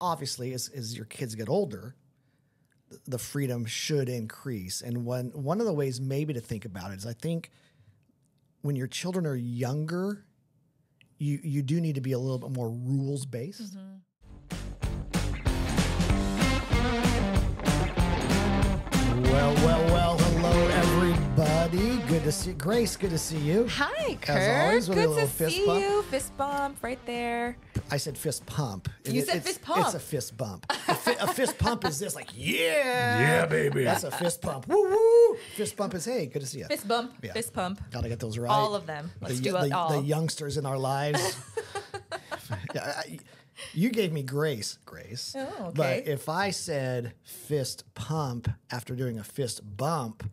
obviously, as, as your kids get older, the freedom should increase. And one one of the ways maybe to think about it is I think when your children are younger, you you do need to be a little bit more rules based. Well, mm-hmm. Good to see Grace. Good to see you. Hi, Kurt. always, with a Good to fist see bump. you. Fist bump right there. I said fist pump. And You said fist pump. It's a fist bump. A, fi- a fist pump is this, like, yeah. Yeah, baby. That's a fist pump. Woo woo. Fist bump is, hey, good to see you. Fist bump. Yeah. Fist pump. Gotta get those right. All of them. Let's the, do the, all. the youngsters in our lives. Yeah, I- you gave me grace, Grace. Oh, okay. But if I said fist pump after doing a fist bump,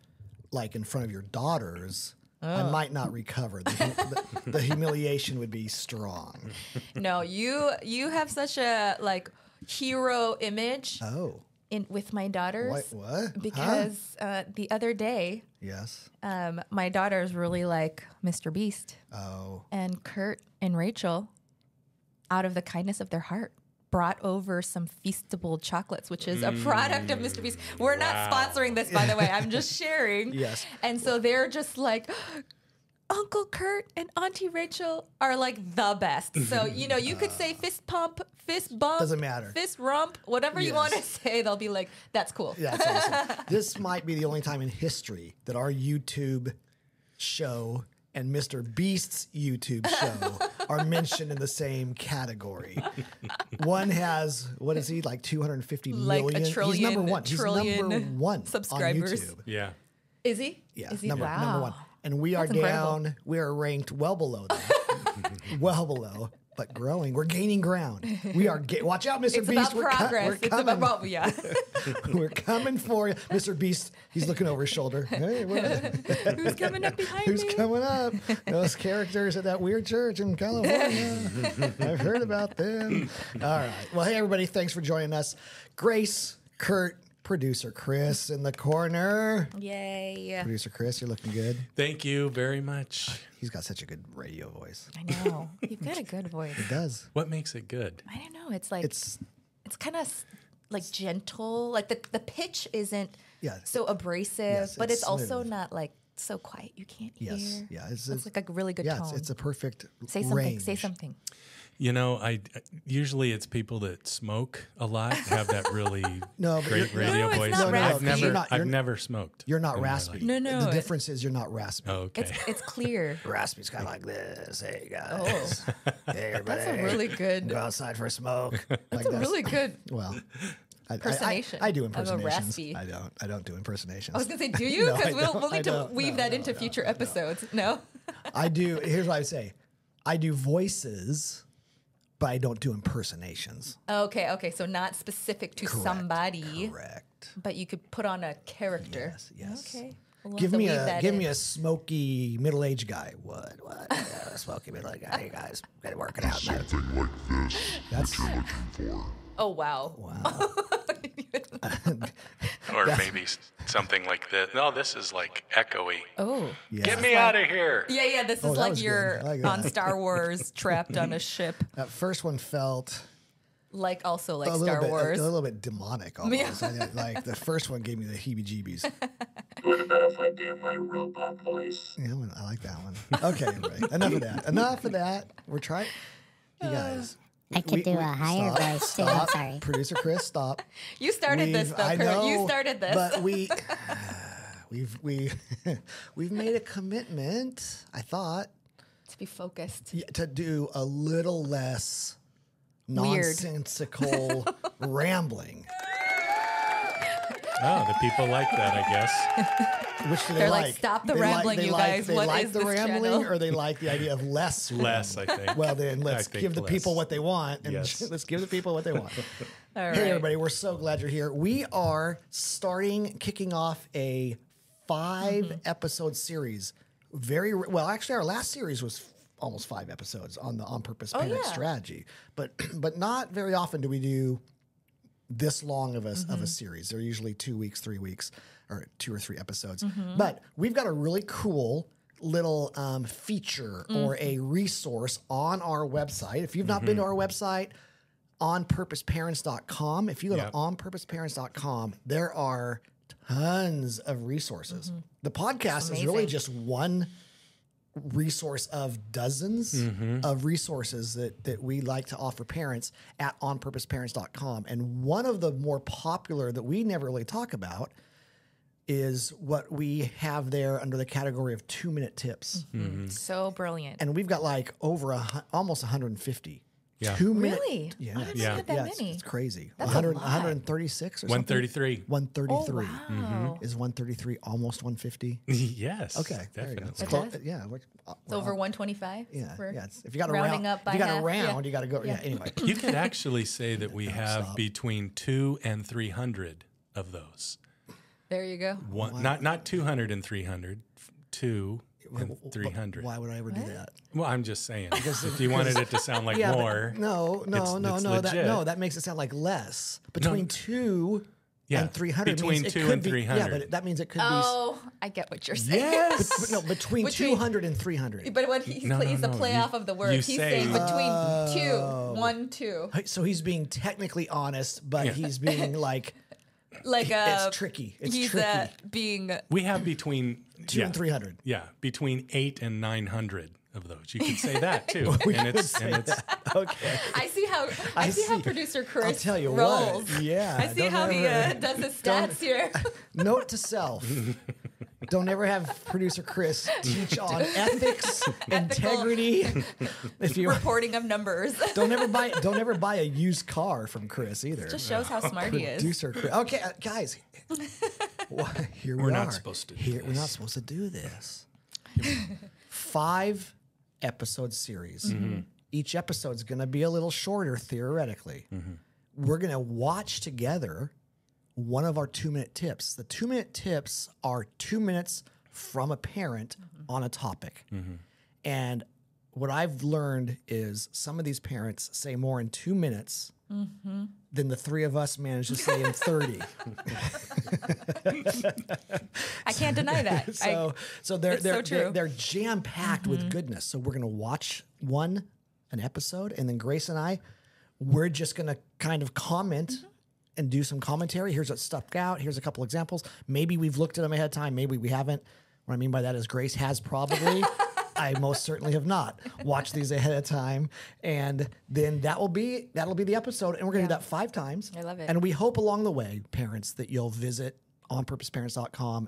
like in front of your daughters, I Oh. might not recover. The, the, the humiliation would be strong. no, you you have such a like hero image Oh, in with my daughters. what? What? Huh? Because uh, the other day, yes. um, my daughters really like Mr. Beast, Oh, and Kurt and Rachel, out of the kindness of their heart, brought over some feastable chocolates, which is a mm. product of Mr. Beast. We're not sponsoring this, by the way. I'm just sharing. Yes. And so they're just like, Uncle Kurt and Auntie Rachel are like the best. So, you know, you could say fist pump, fist bump, Doesn't matter. fist rump, whatever you want to say, they'll be like, that's cool. Yeah, that's awesome. this might be the only time in history that our YouTube show and Mr. Beast's YouTube show are mentioned in the same category. One has what is he like 250 Like a million? He's trillion, number one. He's number one subscribers. on YouTube. Yeah. Is he? Yeah, Is he? number, wow. number one. And we are That's incredible. down. We are ranked well below that. well below, but growing. We're gaining ground. We are. Ga- Watch out, Mr. It's Beast. about we're, co- progress. we're it's coming. about, well, yeah. We're coming for you, Mr. Beast. He's looking over his shoulder. Hey, what- Who's coming up behind who's me? coming up? Those characters at that weird church in California. I've heard about them. All right. Well, hey everybody, thanks for joining us. Grace, Kurt, producer Chris in the corner. Yay. Producer Chris, you're looking good. Thank you very much. He's got such a good radio voice. I know. You've got a good voice. It does. What makes it good? I don't know. It's like It's it's kind of like gentle. Like the the pitch isn't Yeah. so abrasive, Yes, but it's it's, also not like so quiet you can't yes, hear. yeah. It's, It's like a really good yeah. tone. It's, it's a perfect say something. range. Say something. You know, I usually it's people that smoke a lot have that really No, great you're- radio No, it's voice. not I've never, You're not- I've never smoked. You're not in raspy. No, no, The it- difference is you're not raspy. Oh, okay. It's it's clear. Raspy's kind of like this. Hey guys. Oh. Hey everybody. Oh. That's a really good. Go outside for a smoke. Like That's a really good. well. I, I- Impersonation I, I, do impersonations. raspy. I don't. I don't do impersonations. I was gonna say, do you? No, Because we'll, we'll need to weave No, that no, into no, future no. episodes. No. I do. Here's what I say. I do voices, but I don't do impersonations. Okay. Okay. So not specific to somebody, Correct. but you could put on a character. Yes. Yes. Okay. We'll Give me a give in. me a smoky middle aged guy. What? What? Yeah, a smoky middle aged guy. Hey guys, get it working out. man. something like this That's you're looking for. Oh wow. wow. Or maybe something like this. No, this is like echoey. Oh. Yeah. Get me out of here. Yeah, yeah. This Oh, is that like was good. you're I like on. Star Wars, trapped on a ship, That first one felt like also like a little Star bit Ward. a, little bit demonic almost. I didn't- like the first one gave me the heebie-jeebies. What about if I did my robot voice? Yeah, I like that one. Okay, right. enough of that. Enough of that. We're trying. You uh, guys. I could do a higher stop, voice too. I'm stop. sorry. Producer Chris, stop. You started this We've- though, I Kurt. know, you started this. But we we've we we've made a commitment, I thought, to be focused. y- to do a little less Weird. nonsensical rambling. Oh, the people like that, I guess. Which do they They're like, like? "Stop the They rambling, they you like- guys. They What like is the this rambling, channel?" or they like the idea of less. Less, I think. Well, then let's think give the people what they want, and Yes. let's give the people what they want. All right. Hey, everybody, we're so glad you're here. We are starting, kicking off a five Mm-hmm. episode series. Very re- well, actually, our last series was f- almost five episodes on the on purpose Oh, parent yeah. strategy, but but not very often do we do this long of a Mm-hmm. of a series. They're usually two weeks, three weeks, or two or three episodes. Mm-hmm. But we've got a really cool little um, feature or Mm-hmm. a resource on our website. If you've not been to our website, onpurposeparents.com. If you go Yep. to onpurposeparents.com, there are tons of resources. The podcast is really just one resource of dozens mm-hmm. of resources that that we like to offer parents at onpurposeparents.com. And one of the more popular that we never really talk about is what we have there under the category of 2-minute tips. Mm-hmm. Mm-hmm. So brilliant. And we've got like over a almost 150. Yeah. 2 minute really? Yeah. I didn't Yeah. know that yeah, it's, many. it's crazy. That's a 100, lot. 136 or something. 133. 133. Oh, wow. Is 133 almost 150? yes. Okay, there you go. Definitely. It's It yeah, we're, uh, It's we're over 125. Yeah, yeah. It's, if you got a rounding round, up by you got half, a yeah. round, you got to go. Yeah. Yeah. Anyway, You could actually say that we have stop. between two and 300 of those. There you go. One, not not 200 and 300, two and But 300. Why would I ever do that? Well, I'm just saying. if you wanted it to sound like Yeah, but more, no, no, it's- no, it's no. That legit. no, that makes it sound like less. Between two Yeah, and 300 between means it two could and be, Yeah, 300. but it- that means it could be Oh, I get what you're saying. yes. be. But no, between, Between- 200 and 300. But when he's, No, no, he's a no, play you- off of the word, you he's say- saying between Oh. two, one, two. So he's being technically honest, but he's being like, Like uh, it's tricky. It's he's tricky. Uh, being we have between two yeah, and 300. Yeah, between eight and 900 of those. You could say that too. and it's, and it's Okay. I see how I, I see, how producer Chris I'll tell you rolls. what. Yeah. I see don't how he uh, does his stats here. Note to self. Don't ever have producer Chris teach on ethics, integrity. If you Reporting of numbers. don't ever buy don't ever buy a used car from Chris either. It just shows how smart he is. Producer Chris. Okay, uh, guys. Wha- Here we're We're not are. supposed to do Here, We're not supposed to do this. Five episode series. Mm-hmm. Each episode's going to be a little shorter theoretically. Mm-hmm. We're going to watch together one of our two minute tips. The two minute tips are two minutes from a parent on a topic. And what I've learned is some of these parents say more in two minutes than the three of us managed to say in 30. I can't deny that. so so they're they're, so they're. Mm-hmm. they're jam packed with goodness. So we're gonna watch one an episode, and then Grace and I, we're just gonna kind of comment Mm-hmm. And do some commentary. Here's what stuck out. Here's a couple examples. Maybe we've looked at them ahead of time. Maybe we haven't. What I mean by that is Grace has probably. I most certainly have not watched these ahead of time, and then that will be that'll be the episode, and we're gonna do that five times. I love it. And we hope along the way, parents, that you'll visit onpurposeparents.com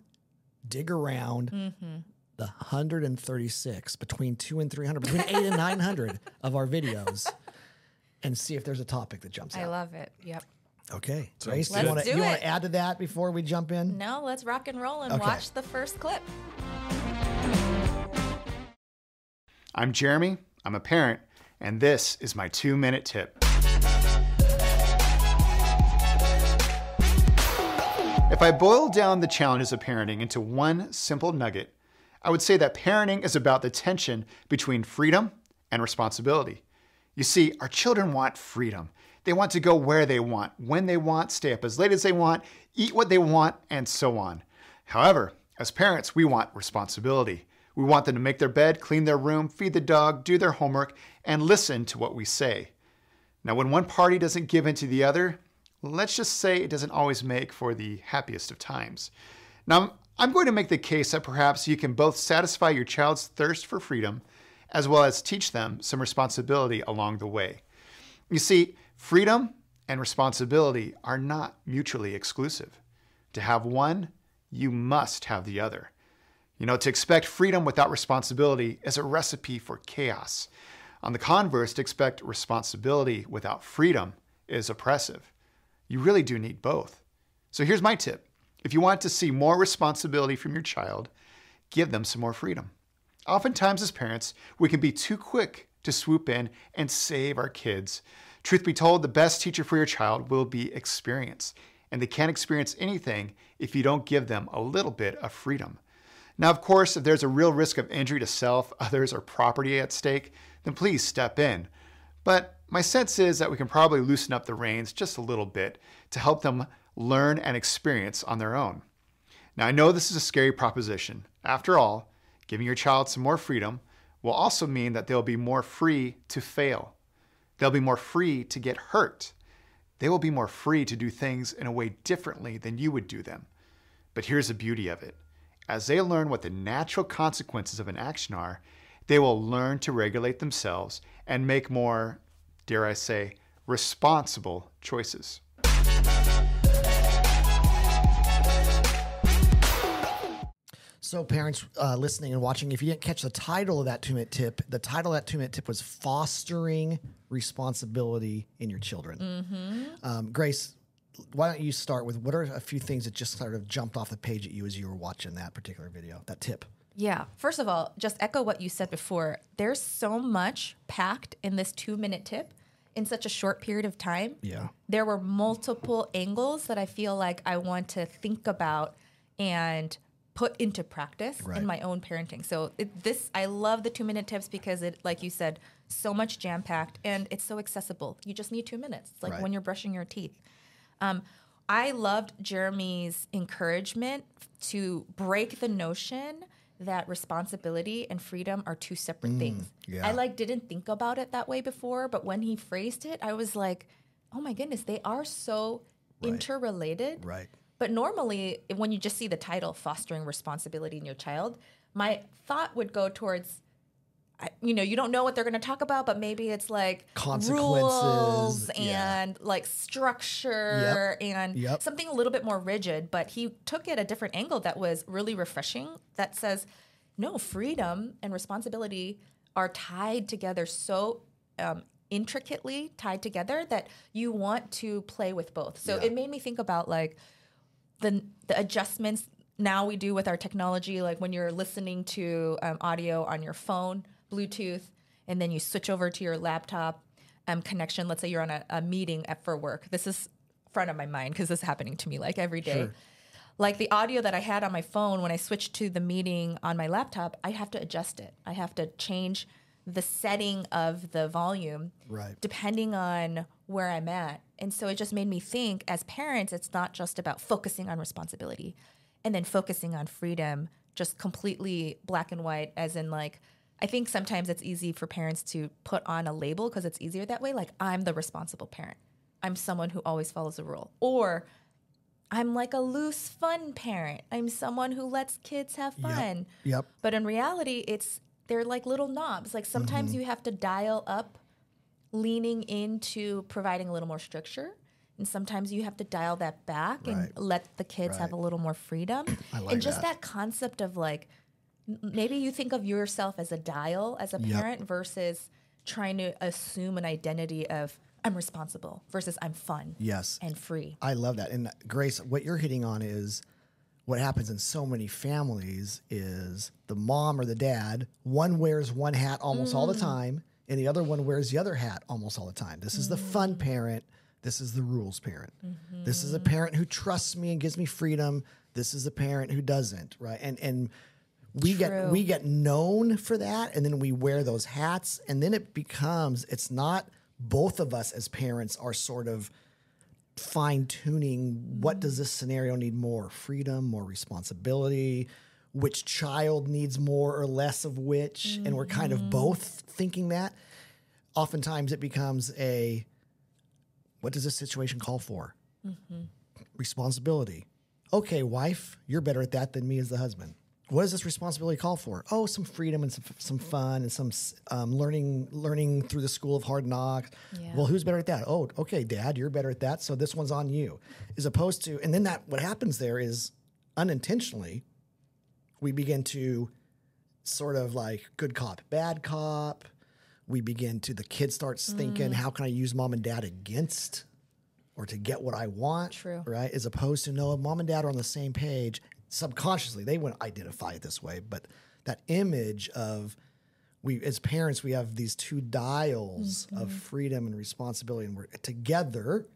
dig around Mm-hmm. the 136 between two and 300 between eight and 900 of our videos and see if there's a topic that jumps I out I love it. Yep. Okay grace good. you want Let's to do you want to add to that before we jump in No, let's rock and roll and Okay. watch the first clip. I'm Jeremy, I'm a parent, and this is my two minute tip. If I boil down the challenges of parenting into one simple nugget, I would say that parenting is about the tension between freedom and responsibility. You see, our children want freedom. They want to go where they want, when they want, stay up as late as they want, eat what they want, and so on. However, as parents, we want responsibility. We want them to make their bed, clean their room, feed the dog, do their homework, and listen to what we say. Now, when one party doesn't give in to the other, let's just say it doesn't always make for the happiest of times. Now, I'm going to make the case that perhaps you can both satisfy your child's thirst for freedom as well as teach them some responsibility along the way. You see, freedom and responsibility are not mutually exclusive. To have one, you must have the other. You know, to expect freedom without responsibility is a recipe for chaos. On the converse, to expect responsibility without freedom is oppressive. You really do need both. So here's my tip if you want to see more responsibility from your child, give them some more freedom. Oftentimes, as parents, we can be too quick to swoop in and save our kids. Truth be told, the best teacher for your child will be experience, and they can't experience anything if you don't give them a little bit of freedom. Now, of course, if there's a real risk of injury to self, others, or property at stake, then please step in. But my sense is that we can probably loosen up the reins just a little bit to help them learn and experience on their own. Now, I know this is a scary proposition. After all, giving your child some more freedom will also mean that they'll be more free to fail. They'll be more free to get hurt. They will be more free to do things in a way differently than you would do them. But here's the beauty of it as they learn what the natural consequences of an action are, they will learn to regulate themselves and make more, dare I say, responsible choices. So, parents uh, listening and watching, if you didn't catch the title of that two minute tip, the title of that two minute tip was Fostering Responsibility in Your Children. Um, Grace, why don't you start with what are a few things that just sort of jumped off the page at you as you were watching that particular video, that tip? Yeah. First of all, just echo what you said before. There's so much packed in this two minute tip in such a short period of time. Yeah. There were multiple angles that I feel like I want to think about and put into practice Right. in my own parenting. So it, this, I love the two minute tips because it, like you said, so much jam packed and it's so accessible. You just need two minutes. It's like Right. when you're brushing your teeth. Um, I loved Jeremy's encouragement to break the notion that responsibility and freedom are two separate things. Mm, yeah. I like didn't think about it that way before, but when he phrased it, I was like, "Oh my goodness, they are so interrelated." Right. But normally, when you just see the title "Fostering Responsibility in Your Child," my thought would go towards you know, you don't know what they're going to talk about, but maybe it's like Consequences, rules yeah. and like structure and Yep. something a little bit more rigid. But he took it a different angle that was really refreshing. That says, no, freedom and responsibility are tied together so um, intricately tied together that you want to play with both. So Yeah. it made me think about like the the adjustments now we do with our technology, like when you're listening to um, audio on your phone, Bluetooth, and then you switch over to your laptop um, connection. Let's say you're on a, a meeting at for work. This is front of my mind because this is happening to me like every day. Sure. Like the audio that I had on my phone when I switched to the meeting on my laptop, I have to adjust it. I have to change the setting of the volume Right. depending on where I'm at. And so it just made me think as parents, it's not just about focusing on responsibility and then focusing on freedom, just completely black and white, as in like, I think sometimes it's easy for parents to put on a label because it's easier that way. Like, I'm the responsible parent. I'm someone who always follows the rule. Or I'm like a loose, fun parent. I'm someone who lets kids have fun. Yep. But in reality, it's they're like little knobs. Like sometimes Mm-hmm. you have to dial up leaning into providing a little more structure. And sometimes you have to dial that back Right. and let the kids have a little more freedom. I like and just that. that. concept of like maybe you think of yourself as a dial as a Yep. parent versus trying to assume an identity of I'm responsible versus I'm fun Yes. and free. I love that. And Grace, what you're hitting on is what happens in so many families is the mom or the dad, one wears one hat almost all the mm. time, and the other one wears the other hat almost all the time. This is the mm. fun parent. This is the rules parent. This is a mm-hmm. parent who trusts me and gives me freedom. This is a parent who doesn't, right? And and we get we get known for that and then we wear those hats and then it becomes it's not both of us as parents are sort of fine tuning what does mm-hmm. this scenario need more freedom more responsibility which child needs more or less of which and we're kind of both thinking that oftentimes it becomes a what does this situation call for? Responsibility. Okay wife you're better at that than me as the husband. What does this responsibility call for? Oh some freedom and some, some fun and some um, learning learning through the school of hard knocks. Yeah. well who's better at that? Oh okay dad you're better at that so this one's on you. As opposed to and then that what happens there is unintentionally we begin to sort of like good cop bad cop. We begin to the kid starts thinking mm. how can i use mom and dad against or to get what i want True. right? As opposed to no mom and dad are on the same page subconsciously they wouldn't identify it this way. But that image of we as parents we have these two dials of mm-hmm. freedom and responsibility and we're together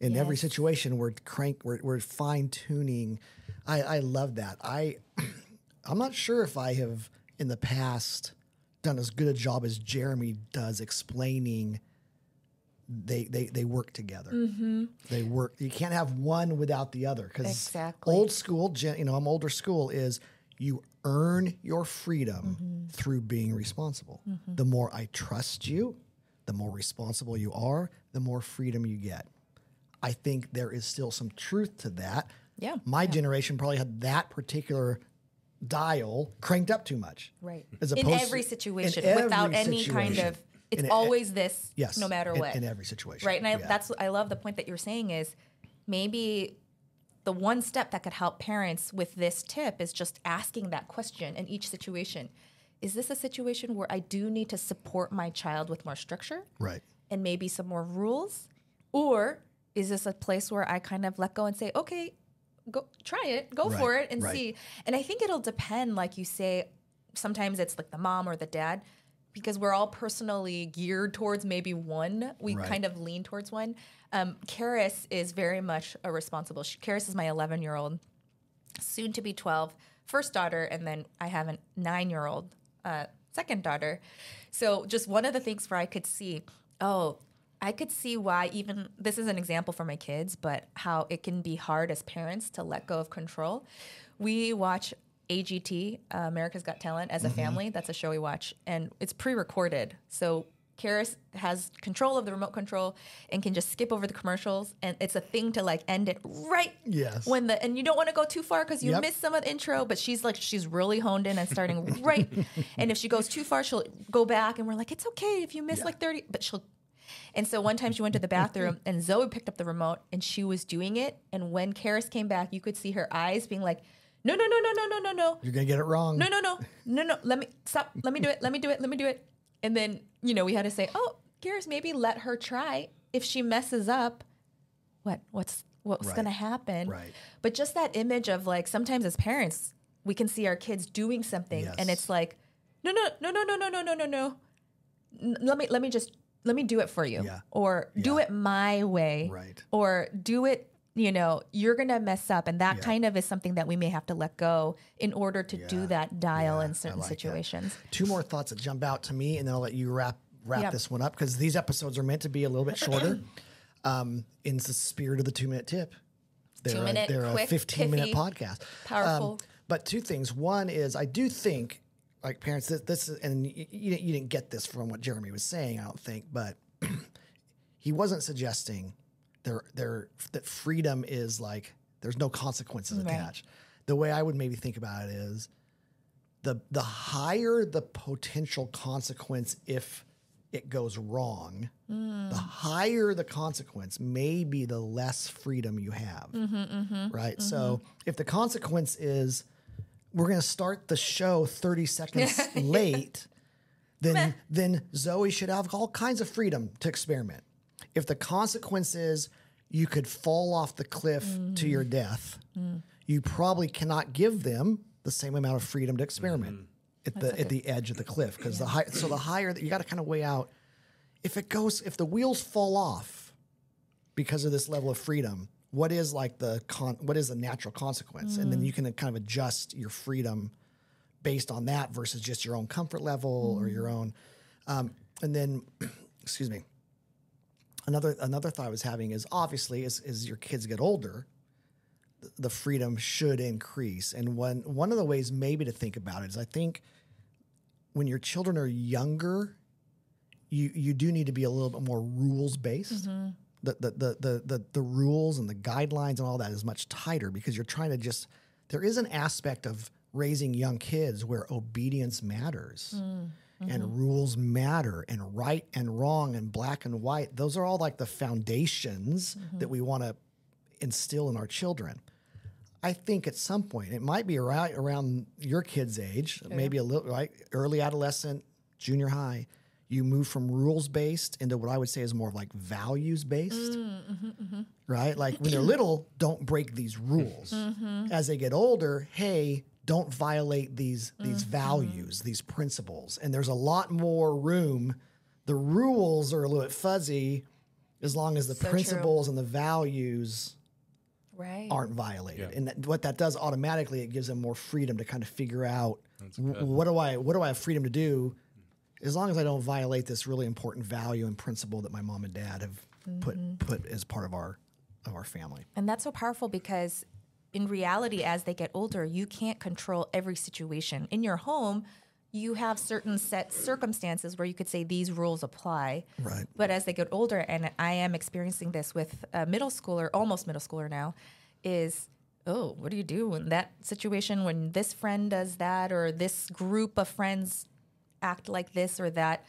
in every situation we're crank we're, we're fine-tuning. I i love that. I i'm not sure if i have in the past done as good a job as jeremy does explaining they they they work together. Mm-hmm. They work you can't have one without the other because Exactly. old school gen- you know i'm older school is you earn your freedom mm-hmm. through being responsible. Mm-hmm. The more i trust you the more responsible you are, the more freedom you get. I think there is still some truth to that. Yeah, My generation probably had that particular dial cranked up too much. Right. As in opposed every to- situation, in without every any kind of, it's In a- always this, Yes. no matter in- what. In every situation. right. And I, Yeah. that's, I love the point that you're saying is maybe the one step that could help parents with this tip is just asking that question in each situation. Is this a situation where I do need to support my child with more structure? right. and maybe some more rules? Or is this a place where I kind of let go and say, okay, go try it, go for it and right. see? And I think it'll depend, like you say, sometimes it's like the mom or the dad, because we're all personally geared towards maybe one. We Right. kind of lean towards one. Um, Karis is very much a responsible. She, Karis is my 11 year old, soon to be 12, first daughter, and then I have a nine year old uh, second daughter. So just one of the things where I could see, oh, I could see why even this is an example for my kids, but how it can be hard as parents to let go of control. We watch AGT, uh, America's Got Talent, as a family. That's a show we watch, and it's pre-recorded. So Karis has control of the remote control and can just skip over the commercials, and it's a thing to like end it right Yes. when the and you don't want to go too far because you Yep. miss some of the intro. But she's like she's really honed in and starting right, and if she goes too far, she'll go back, and we're like, it's okay if you miss like thirty, but she'll. And so one time she went to the bathroom and Zoe picked up the remote and she was doing it. And when Karis came back, you could see her eyes being like, no, no, no, no, no, no, no, no, You're gonna get it wrong. no, no, no, no, no. Let me stop. Let me do it. Let me do it. Let me do it. And then you know we had to say, oh, Karis, maybe let her try. If she messes up, what what's what's Right. gonna happen? Right. But just that image of like sometimes as parents we can see our kids doing something and it's like, no, no, no, no, no, no, no, no, no, no. Let me let me just let me do it for you, Yeah. or do Yeah. it my way, Right. or do it you know you're gonna mess up and that Yeah. kind of is something that we may have to let go in order to do that dial in certain like that. situations Two more thoughts that jump out to me, and then I'll let you wrap wrap this one up because these episodes are meant to be a little bit shorter. um, in the spirit of the two minute tip, they're, Two a, minute, they're quick, a fifteen minute podcast. powerful. Um, but two things. One is I do think, like parents, this, this is, and you, you, didn't- get this from what Jeremy was saying, I don't think, but he wasn't suggesting there there that freedom is like there's no consequences Right. attached. The way I would maybe think about it is the the higher the potential consequence if it goes wrong, mm. the higher the consequence, maybe the less freedom you have. Mm-hmm, mm-hmm, right. So mm-hmm. if the consequence is we're going to start the show 30 seconds late, then then Zoe should have all kinds of freedom to experiment. If the consequence is you could fall off the cliff to your mm. death, mm. you probably cannot give them the same amount of freedom to experiment mm-hmm. at the at the edge of the cliff because the high so the higher that you got to kind of weigh out if it goes if the wheels fall off because of this level of freedom what is like the con what is the natural consequence? And then mm. you can uh, kind of adjust your freedom based on that versus just your own comfort level or your mm. own um, and then excuse me another another thought i was having is obviously as, as your kids get older the freedom should increase. And one one of the ways maybe to think about it is i think when your children are younger you you do need to be a little bit more rules based the, mm-hmm. The, the, the, the, the rules and the guidelines and all that is much tighter because you're trying to just there is an aspect of raising young kids where obedience matters mm, mm-hmm. and rules matter and right and wrong and black and white. Those are all like the foundations mm-hmm. that we want to instill in our children. I think at some point it might be around around your kid's age, maybe a little right early adolescent, junior high. You move from rules based into what I would say is more of like values based, mm, mm-hmm, mm-hmm. right? Like when they're little, don't break these rules. Mm-hmm. As they get older, hey, don't violate these these values, these principles. And there's a lot more room. The rules are a little bit fuzzy, as long as the true. principles and the values right aren't violated. Yeah. And that, what that does automatically, it gives them more freedom to kind of figure out w- what do I what do I have freedom to do, as long as I don't violate this really important value and principle that my mom and dad have put mm-hmm. put as part of our of our family. And that's so powerful because in reality, as they get older, you can't control every situation. In your home, you have certain set circumstances where you could say these rules apply. Right. But as they get older, and I am experiencing this with a middle schooler, almost middle schooler now, is oh, what do you do in that situation when this friend does that or this group of friends act like this or that?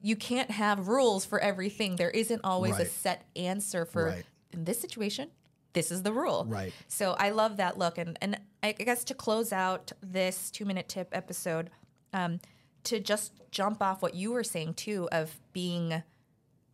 You can't have rules for everything. There isn't always a set answer for Right. in this situation. This is the rule. Right. So I love that look, and and I guess to close out this two minute tip episode, um, to just jump off what you were saying too of being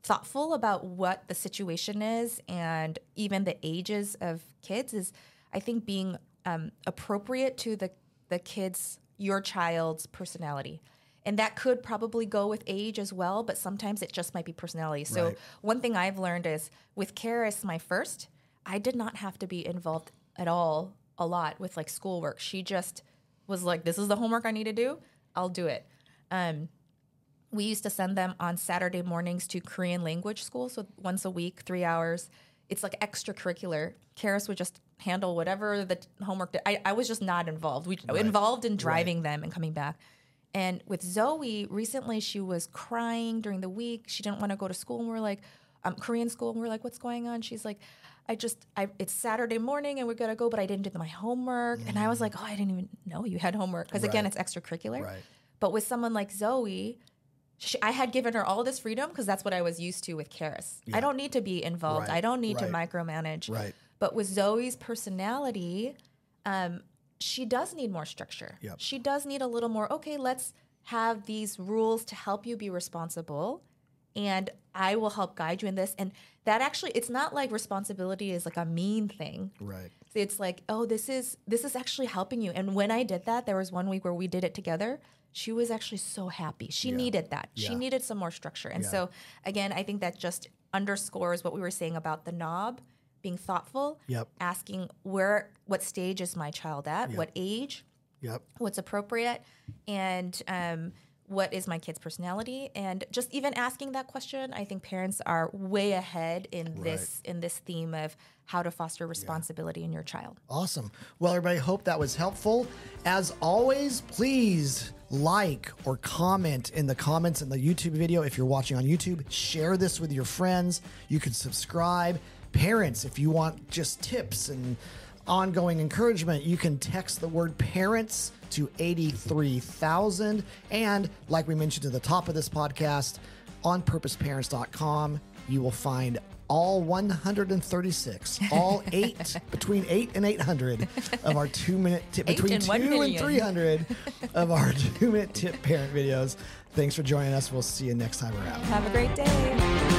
thoughtful about what the situation is and even the ages of kids is, I think, being um, appropriate to the the kids, your child's personality. And that could probably go with age as well, but sometimes it just might be personality. So Right. one thing I've learned is with Karis, my first, I did not have to be involved at all a lot with like schoolwork. She just was like, "This is the homework I need to do. I'll do it." Um, we used to send them on Saturday mornings to Korean language school, so once a week, three hours. It's like extracurricular. Karis would just handle whatever the homework. Did. I, I was just not involved. We involved in driving them and coming back. And with Zoe, recently she was crying during the week. She didn't want to go to school, and we're like, um, Korean school, and we're like, what's going on? She's like, I just, I, it's Saturday morning, and we're gonna go, but I didn't do my homework. And I was like, oh, I didn't even know you had homework because again, it's extracurricular. Right. But with someone like Zoe, she, I had given her all this freedom because that's what I was used to with Karis. I don't need to be involved. Right, I don't need to micromanage. Right. But with Zoe's personality, um, she does need more structure. Yep. She does need a little more, okay, let's have these rules to help you be responsible. And I will help guide you in this. And that actually, it's not like responsibility is like a mean thing Right. it's like oh this is this is actually helping you and when i did that there was one week where we did it together she was actually so happy she needed that she needed some more structure and so again i think that just underscores what we were saying about the knob being thoughtful Yep. asking where what stage is my child at what age Yep. what's appropriate and um, what is my kid's personality and just even asking that question i think parents are way ahead in this in this theme of how to foster responsibility in your child Awesome. Well, everybody, hope that was helpful. As always, please like or comment in the comments in the YouTube video if you're watching on YouTube. Share this with your friends. You can subscribe. Parents, if you want just tips and ongoing encouragement, you can text the word parents to 83,000. And like we mentioned at the top of this podcast, on purposeparents.com, you will find all 136, all eight, between eight and 800 of our two minute tip, between and two and 300 of our two minute tip parent videos. Thanks for joining us. We'll see you next time around. have a great day